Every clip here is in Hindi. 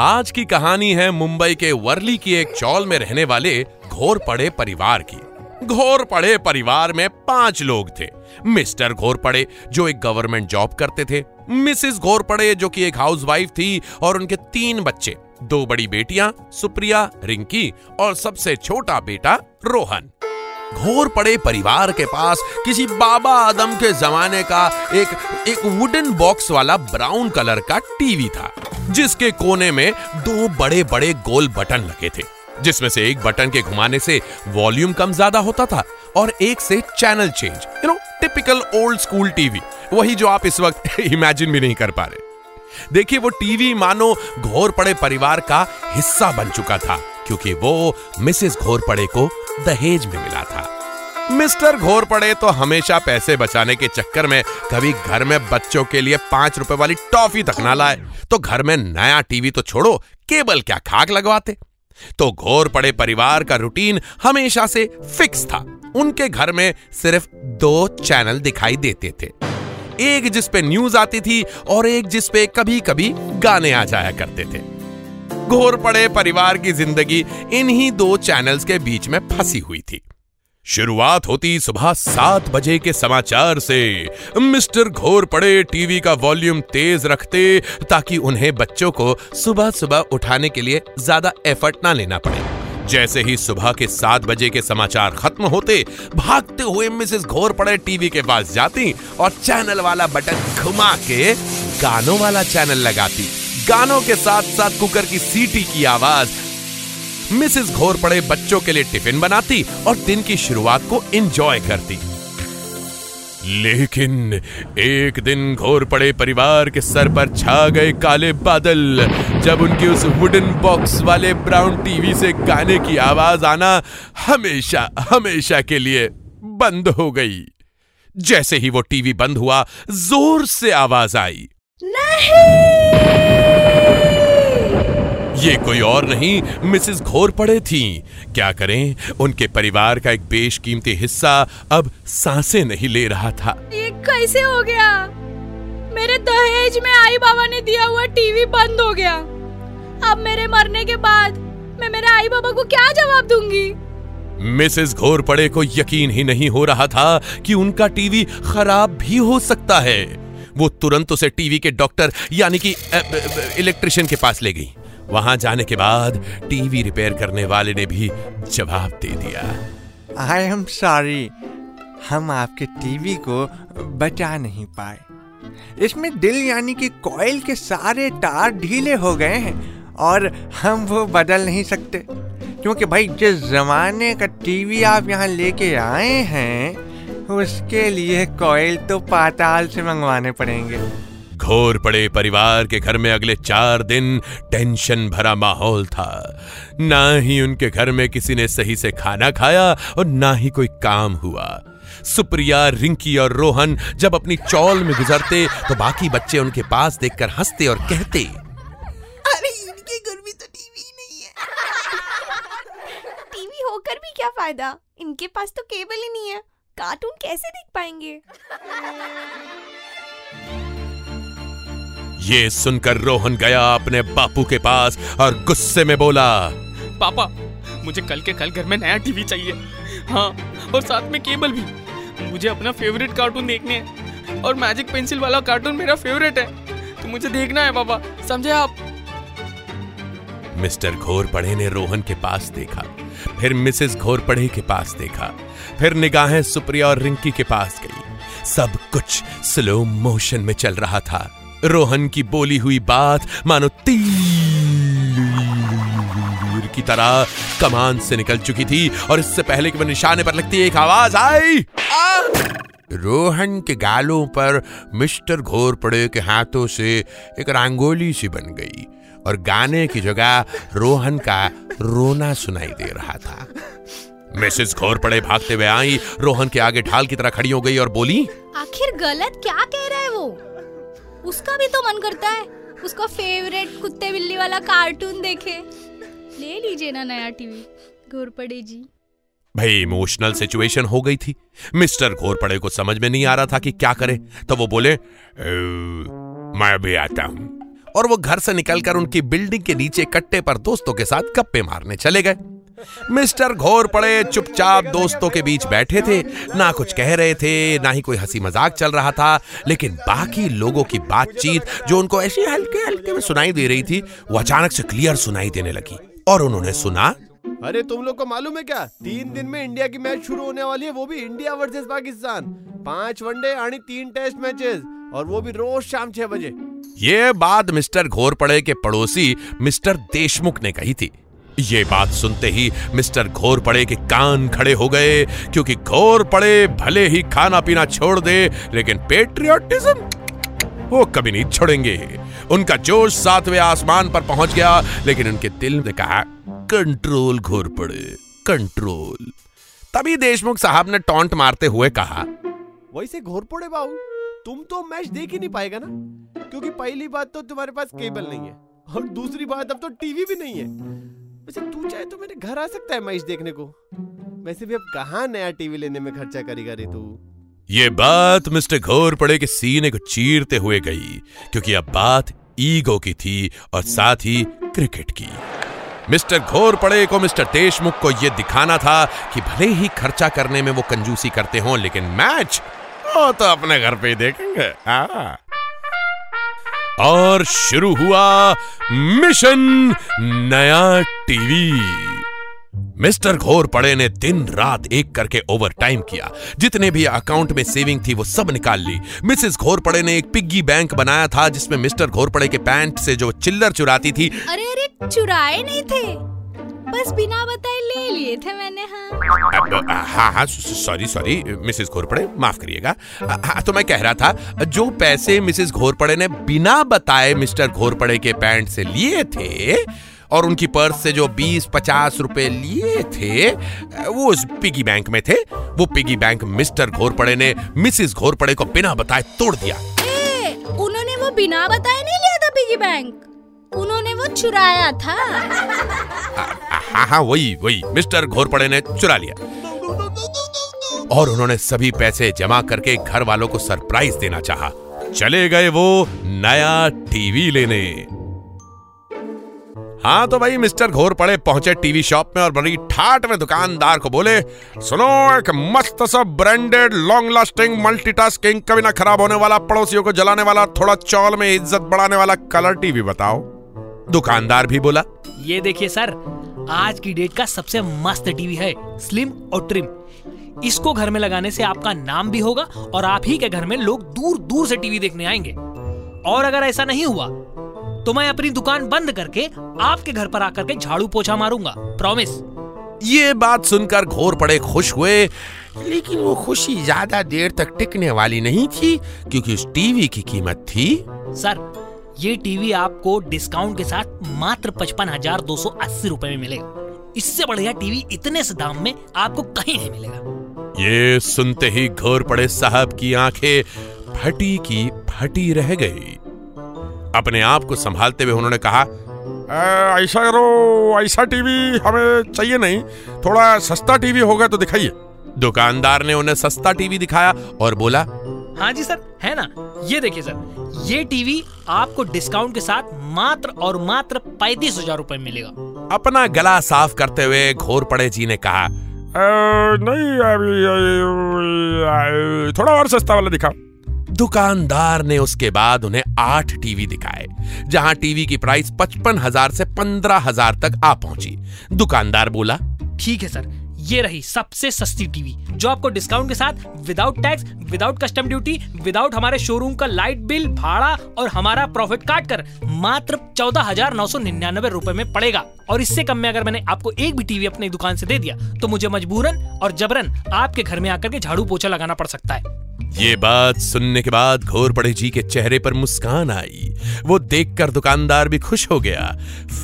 आज की कहानी है मुंबई के वर्ली की एक चौल में रहने वाले घोर पड़े परिवार की। घोर पड़े परिवार में पाँच लोग थे। मिस्टर घोर पड़े, जो एक गवर्नमेंट जॉब करते थे। मिसिस घोर पड़े, जो कि एक हाउसवाइफ थी और उनके तीन बच्चे। दो बड़ी बेटियाँ, सुप्रिया, रिंकी और सबसे छोटा बेटा, रोहन। घोर पड़े परिवार के पास किसी बाबा आदम के जमाने का एक एक वुडन बॉक्स वाला ब्राउन कलर का टीवी था। जिसके कोने में दो बड़े बड़े गोल बटन लगे थे, जिसमें से एक बटन के घुमाने से वॉल्यूम कम ज़्यादा होता था और एक से channel change you know typical old school TV वही जो आप इस वक्त इमेजिन भी नहीं कर पा रहे। देखिए, वो टीवी मानो घोर पड़े परिवार का हिस्सा बन चुका था, क्योंकि वो मिसेस घोर पड़े को दहेज में मिला था। मिस्टर घोर पड़े तो हमेशा पैसे बचाने के चक्कर में कभी घर में बच्चों के लिए पाँच रुपए वाली टॉफी तक ना लाए। तो घर में नया टीवी तो छोड़ो, केबल क्या खाक लगवाते? तो घोर पड़े परिवार का रूटीन हमेशा से फिक्स था। उनके घर में सिर्फ़ दो चैनल दिखाई देते थे। एक जिस पे न्यूज़ आती थी और एक जिस पे कभी कभी गाने आ जाया करते थे। घोर पड़े परिवार की ज़िंदगी इन्हीं दो चैनल्स के बीच में फंसी हुई थी। शुरुआत होती सुबह सात बजे के समाचार से। मिस्टर घोर पड़े टीवी का वॉल्यूम तेज रखते, ताकि उन्हें बच्चों को सुबह सुबह उठाने के लिए ज़्यादा एफर्ट ना लेना पड़े। जैसे ही सुबह के सात बजे के समाचार खत्म होते, भागते हुए मिसेस घोर पड़े टीवी के पास जाती और चैनल वाला बटन घुमा के गानों वाला चैनल लगाती। गानों के साथ साथ कुकर की सीटी की आवाज़ मिसेस घोर पड़े बच्चों के लिए टिफ़िन बनाती और दिन की शुरुआत को एंजॉय करती। लेकिन एक दिन घोर पड़े परिवार के सर पर छा गए काले बादल। जब उनके उस वुडन बॉक्स वाले ब्राउन टीवी से गाने की आवाज़ आना हमेशा हमेशा के लिए बंद हो गई। जैसे ही वो टीवी बंद हुआ, ज़ोर से आवाज़ आई। ये कोई और नहीं मिसेस घोर पड़े थी। क्या करें? उनके परिवार का एक बेशकीमती हिस्सा अब साँसें नहीं ले रहा था। ये कैसे हो गया? मेरे दहेज में आई बाबा ने दिया हुआ टीवी बंद हो गया। अब मेरे मरने के बाद मैं मेरे आई बाबा को क्या जवाब दूँगी? मिसेस घोर पड़े को यकीन ही नहीं हो रहा था कि उनका टीवी खराब भी हो सकता है। वो तुरंत उसे टीवी के डॉक्टर यानी कि इलेक्ट्रिशियन के पास ले गई। वहाँ जाने के बाद टीवी रिपेयर करने वाले ने भी जवाब दे दिया। आई एम सॉरी, हम आपके टीवी को बचा नहीं पाए। इसमें दिल यानी कि कॉइल के सारे तार ढीले हो गए हैं और हम वो बदल नहीं सकते। क्योंकि भाई, जिस जमाने का टीवी आप यहाँ लेके आए हैं, उसके लिए कॉइल तो पाताल से मंगवाने पड़ेंगे। घोर पड़े परिवार के घर में अगले चार दिन टेंशन भरा माहौल था। ना ही उनके घर में किसी ने सही से खाना खाया और ना ही कोई काम हुआ। सुप्रिया रिंकी और रोहन जब अपनी चौल में गुजरते तो बाकी बच्चे उनके पास देखकर हँसते और कहते अरे इनके घर में तो टीवी नहीं है। टीवी होकर भी क्या फ़ायदा? इनके पास तो केबल ही नहीं है। कार्टून कैसे देख पाएँगे? ये सुनकर रोहन गया अपने बापू के पास और गुस्से में बोला पापा मुझे कल के कल घर में नया टीवी चाहिए। हाँ और साथ में केबल भी। मुझे अपना फेवरेट कार्टून देखने हैं। और मैजिक पेंसिल वाला कार्टून मेरा फेवरेट है। तो मुझे देखना है पापा। समझे आप? मिस्टर घोर पढ़े ने रोहन के पास देखा फिर मिसेस घोर पढ़े के पास देखा फिर निगाहें सुप्रिया और रिंकी के पास गई। सब कुछ स्लो मोशन में चल रहा था। रोहन की बोली हुई बात मानो तीर की तरह कमान से निकल चुकी थी और इससे पहले कि वह निशाने पर लगती एक आवाज़ आई! रोहन के गालों पर मिस्टर घोरपड़े के हाथों से एक रंगोली सी बन गई और गाने की जगह रोहन का रोना सुनाई दे रहा था। मिसेस घोरपड़े भागते हुए आई, रोहन के आगे ढाल की तरह खड़ी हो गई और बोली, आखिर गलत क्या कह रहा है वो? उसका भी तो मन करता है। उसका फेवरेट कुत्ते बिल्ली वाला कार्टून देखे। ले लीजिए ना नया टीवी घोरपड़े जी। भाई इमोशनल सिचुएशन हो गई थी। मिस्टर घोरपड़े को समझ में नहीं आ रहा था कि क्या करे। तो वो बोले मैं भी आता हूँ। और वो घर से निकलकर उनकी बिल्डिंग के नीचे कट्टे पर दोस्तों के साथ गप्पे मारने चले गए। मिस्टर घोर पड़े चुपचाप दोस्तों के बीच बैठे थे। ना कुछ कह रहे थे ना ही कोई हँसी मज़ाक चल रहा था लेकिन बाकी लोगों की बातचीत जो उनको ऐसे हल्के हल्के में सुनाई दे रही थी वो अचानक से क्लियर सुनाई देने लगी और उन्होंने सुना अरे तुम लोग को मालूम है क्या? तीन दिन में इंडिया की मैच शुरू होने वाली है वो भी इंडिया वर्सेस पाकिस्तान। पाँच वनडे आणि तीन टेस्ट मैचेस और वो भी रोज शाम छह बजे। ये बात मिस्टर घोरपड़े के पड़ोसी मिस्टर देशमुख ने कही थी। ये बात सुनते ही मिस्टर घोर पड़े के कान खड़े हो गए, क्योंकि घोर पड़े भले ही खाना पीना छोड़ दे, लेकिन पेट्रियोटिज्म वो कभी नहीं छोड़ेंगे। उनका जोश सातवें आसमान पर पहुँच गया, लेकिन उनके दिल ने कहा, कंट्रोल घोरपड़े, कंट्रोल. तभी देशमुख साहब ने टॉन्ट मारते हुए कहा वैसे घोरपड़े बाबू, तुम तो मैच देख ही नहीं पाएगा ना? क्योंकि पहली बात तो तुम्हारे पास केबल नहीं है, और दूसरी बात अब तो टीवी भी नहीं है। वैसे तू चाहे तो मेरे घर आ सकता है मैच देखने को। वैसे भी अब कहाँ नया टीवी लेने में खर्चा करेगा रे तू? ये बात मिस्टर घोरपड़े के सीने को चीरते हुए गई, क्योंकि अब बात ईगो की थी और साथ ही क्रिकेट की। मिस्टर घोरपड़े को मिस्टर देशमुख को यह दिखाना था कि भले ही खर्चा करने में वो कंजूसी करते हों, लेकिन मैच वो तो अपने घर पे ही देखेंगे। हाँ। और शुरू हुआ मिशन नया टीवी। मिस्टर घोर पड़े ने दिन रात एक करके ओवर टाइम किया। जितने भी अकाउंट में सेविंग थी वो सब निकाल ली। मिसेस घोर पड़े ने एक पिग्गी बैंक बनाया था जिसमें मिस्टर घोर पड़े के पैंट से जो चिल्लर चुराती थी। अरे अरे, चुराए नहीं थे। बस बिना बताए ले लिए थे मैंने हाँ। हाँ हाँ सॉरी सॉरी मिसेस घोरपड़े माफ़ करिएगा। हाँ तो मैं कह रहा था जो पैसे मिसेस घोरपड़े ने बिना बताए मिस्टर घोरपड़े के पैंट से लिए थे और उनकी पर्स से जो 20-50 रुपए लिए थे वो उस पिगी बैंक में थे। वो पिगी बैंक मिस्टर घोरपड़े ने मिसेस घोरपड़े को बिना बताए तोड़ दिया। ए, उन्होंने वो बिना बताए नहीं लिया था पिगी बैंक? उन्होंने वो चुराया था। हाँ वही वही। मिस्टर घोरपड़े ने चुरा लिया। और उन्होंने सभी पैसे जमा करके घर वालों को सरप्राइज़ देना चाहा। चले गए वो नया टीवी लेने। हाँ तो भाई मिस्टर घोरपड़े पहुँचे टीवी शॉप में और बड़ी ठाट में दुकानदार को बोले, सुनो, एक मस्त सा ब्रांडेड लॉन्ग लास्टिंग मल्टीटास्किंग कभी ना खराब होने वाला, पड़ोसियों को जलाने वाला, थोड़ा चौल में इज़्ज़त बढ़ाने वाला कलर टीवी बताओ। दुकानदार भी बोला, ये देखिए सर आज की डेट का सबसे मस्त टीवी है स्लिम और ट्रिम। इसको घर में लगाने से आपका नाम भी होगा और आप ही के घर में लोग दूर दूर से टीवी देखने आएँगे। और अगर ऐसा नहीं हुआ तो मैं अपनी दुकान बंद करके आपके घर पर आकर के झाड़ू पोछा मारूँगा प्रॉमिस ये बात सुनकर घोर पड़े खुश हुए लेकिन वो खुशी ज़्यादा देर तक टिकने वाली नहीं थी क्योंकि उस टीवी की कीमत थी। सर ये टीवी आपको डिस्काउंट के साथ मात्र पचपन हज़ार दो सौ अस्सी रूपए में मिलेगा। इससे बढ़िया टीवी इतने से दाम में आपको कहीं नहीं मिलेगा। ये सुनते ही घोर पड़े साहब की आँखें फटी की फटी रह गई। अपने आप को संभालते हुए उन्होंने कहा ऐसा करो, ऐसा टीवी हमें चाहिए नहीं, थोड़ा सस्ता टीवी होगा तो दिखाइए। दुकानदार ने उन्हें सस्ता टीवी दिखाया और बोला हाँ जी सर है ना? ये देखिए सर ये टीवी आपको डिस्काउंट के साथ मात्र और मात्र पैंतीस हज़ार रूपए मिलेगा। अपना गला साफ़ करते हुए घोर पड़े जी ने कहा "अ, नहीं अभी अभी, थोड़ा और सस्ता वाला दिखाओ। दुकानदार ने उसके बाद उन्हें आठ टीवी दिखाए जहाँ टीवी की प्राइस पचपन हज़ार से पंद्रह हज़ार तक आ पहुँची। दुकानदार बोला ठीक है सर ये रही सबसे सस्ती टीवी, जो आपको डिस्काउंट के साथ without tax without custom duty without हमारे शोरूम का लाइट बिल भाड़ा और हमारा प्रॉफिट काट कर मात्र चौदह हज़ार नौ सौ निन्यानवे रूपए में पड़ेगा। और इससे कम में अगर मैंने आपको एक भी टीवी अपनी दुकान से दे दिया तो मुझे मजबूरन और जबरन आपके घर में आकर के झाड़ू पोछा लगाना पड़ सकता है। ये बात सुनने के बाद घोरपड़े जी के चेहरे पर मुस्कान आई। वो देखकर दुकानदार भी खुश हो गया।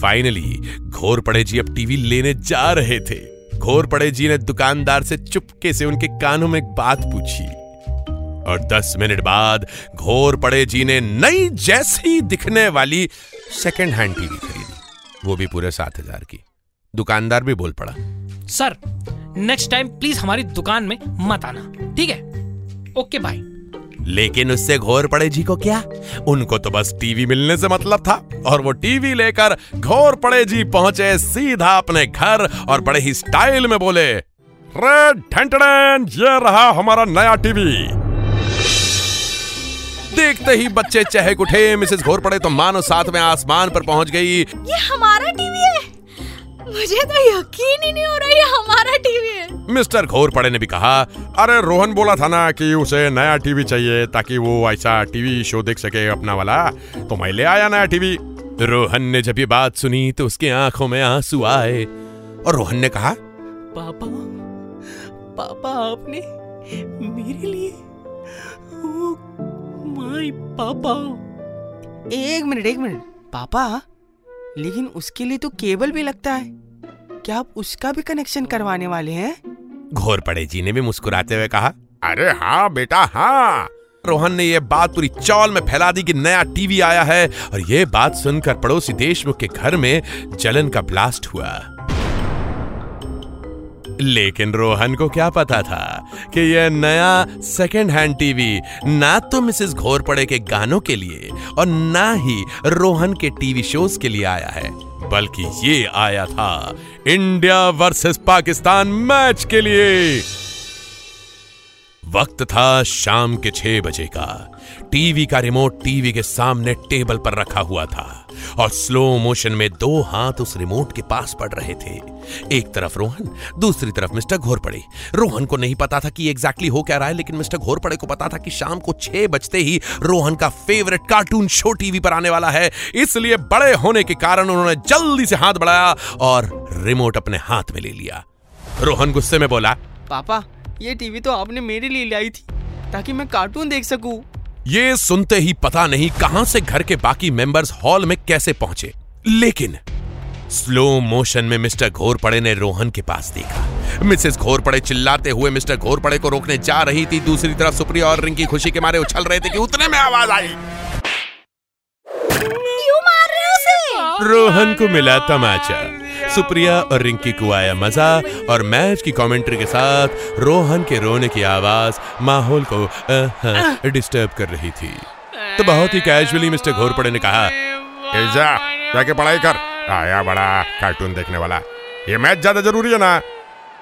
फाइनली घोरपड़े जी अब टीवी लेने जा रहे थे। घोरपड़े जी ने दुकानदार से चुपके से उनके कानों में एक बात पूछी। और दस मिनट बाद घोरपड़े जी ने नई जैसी दिखने वाली सेकेंड हैंड टीवी खरीदी। वो भी पूरे सात हज़ार की। दुकानदार भी बोल पड़ा। सर नेक्स्ट टाइम प्लीज़ हमारी दुकान में मत आना। ठीक है? ओके बाय लेकिन उससे घोर पड़े जी को क्या? उनको तो बस टीवी मिलने से मतलब था, और वो टीवी लेकर घोर पड़े जी पहुँचे सीधा अपने घर और बड़े ही स्टाइल में बोले रे ये रहा हमारा नया टीवी. देखते ही बच्चे चहक उठे, मिसेस घोर पड़े तो मानो साथ में आसमान पर पहुँच गई। ये हमारा टीवी है। मुझे तो यकीन ही नहीं हो रहा ये हमारा टीवी है। मिस्टर घोर पड़े ने भी कहा अरे रोहन बोला था ना कि उसे नया टीवी चाहिए ताकि वो ऐसा टीवी शो देख सके अपना वाला। तो मैं ले आया नया टीवी। रोहन ने जब ये बात सुनी तो उसकी आँखों में आँसू आए और रोहन ने कहा पापा पापा आपने मेरे लिए ओ माय पापा। एक मिनट एक मिनट। पापा लेकिन उसके लिए तो केबल भी लगता है। क्या आप उसका भी कनेक्शन करवाने वाले हैं? घोर पड़े जी ने भी मुस्कुराते हुए कहा, अरे हाँ बेटा हाँ। रोहन ने यह बात पूरी चौल में फैला दी कि नया टीवी आया है और यह बात सुनकर पड़ोसी देशमुख के घर में जलन का ब्लास्ट हुआ। लेकिन रोहन को क्या पता था कि यह नया सेकेंड हैंड टीवी ना तो मिसेस घोरपड़े के गानों के लिए और ना ही रोहन के टीवी शोज़ के लिए आया है, बल्कि ये आया था इंडिया वर्सेस पाकिस्तान मैच के लिए। वक्त था शाम के छह बजे का। टीवी का रिमोट टीवी के सामने टेबल पर रखा हुआ था। और स्लो मोशन में दो हाथ उस रिमोट के पास पड़ रहे थे। एक तरफ़ रोहन, दूसरी तरफ़ मिस्टर घोरपड़े। रोहन को नहीं पता था कि एग्जैक्टली हो क्या रहा है, लेकिन मिस्टर घोरपड़े को पता था कि शाम को छह बजते ही रोहन का फेवरेट कार्टून शो टीवी पर आने वाला है। इसलिए बड़े होने के कारण उन्होंने जल्दी से हाथ बढ़ाया और रिमोट अपने हाथ में ले लिया। रोहन गुस्से में बोला, पापा, ये टीवी तो आपने मेरे लिए लाई थी, ताकि मैं कार्टून देख सकूँ। ये सुनते ही पता नहीं कहाँ से घर के बाकी मेंबर्स हॉल में कैसे पहुँचे। लेकिन स्लो मोशन में मिस्टर घोरपड़े ने रोहन के पास देखा। मिसेस घोरपड़े चिल्लाते हुए मिस्टर घोरपड़े को रोकने जा रही थी। दूसरी तरफ़ सुप्रिया और रिंकी खुशी के मारे उछल रहे थे कि उतने में आवाज़ आई। क्यों मार रहे हो उसे? रोहन को मिला तमाचा। सुप्रिया और रिंकी को आया मज़ा और मैच की कमेंट्री के साथ रोहन के रोने की आवाज़, माहौल को डिस्टर्ब कर रही थी। तो बहुत ही कैजुअली मिस्टर घोरपड़े ने कहा जाके पढ़ाई कर। आया बड़ा कार्टून देखने वाला। ये मैच ज़्यादा ज़रूरी है ना?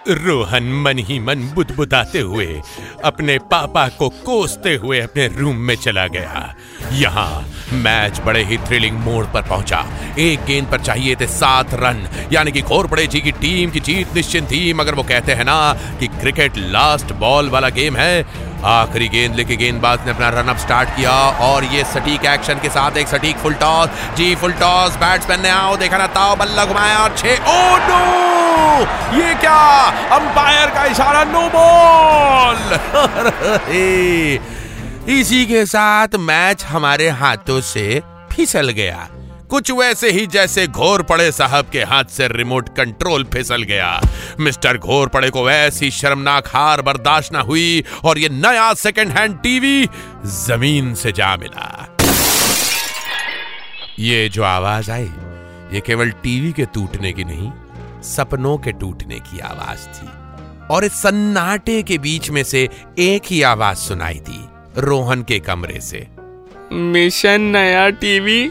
रोहन मन ही मन बुदबुदाते हुए अपने पापा को कोसते हुए अपने रूम में चला गया। यहाँ मैच बड़े ही थ्रिलिंग मोड पर पहुँचा। एक गेंद पर चाहिए थे सात रन। यानी कि घोरपड़े जी की टीम की जीत निश्चित थी, मगर वो कहते हैं ना कि क्रिकेट लास्ट बॉल वाला गेम है। आखिरी गेंद लेके गेंदबाज ने अपना रनअप स्टार्ट किया और ये सटीक एक्शन के साथ एक सटीक फुल टॉस जी फुल टॉस बैट्समैन ने आओ, देखा ना, ताओ, बल्ला घुमाया और छे ओ, नो! ये क्या? अंपायर का इशारा, नो बॉल! इसी के साथ मैच हमारे हाथों से फिसल गया। कुछ वैसे ही जैसे घोर पड़े साहब के हाथ से रिमोट कंट्रोल फिसल गया। मिस्टर घोर पड़े को ऐसी शर्मनाक हार बर्दाश्त ना हुई और ये नया सेकंड हैंड टीवी ज़मीन से जा मिला। ये जो आवाज़ आई, ये केवल टीवी के टूटने की नहीं, सपनों के टूटने की आवाज़ थी। और इस सन्नाटे के बीच में से एक ही आवाज़ सुनाई दी, रोहन के कमरे से। मिशन नया टीवी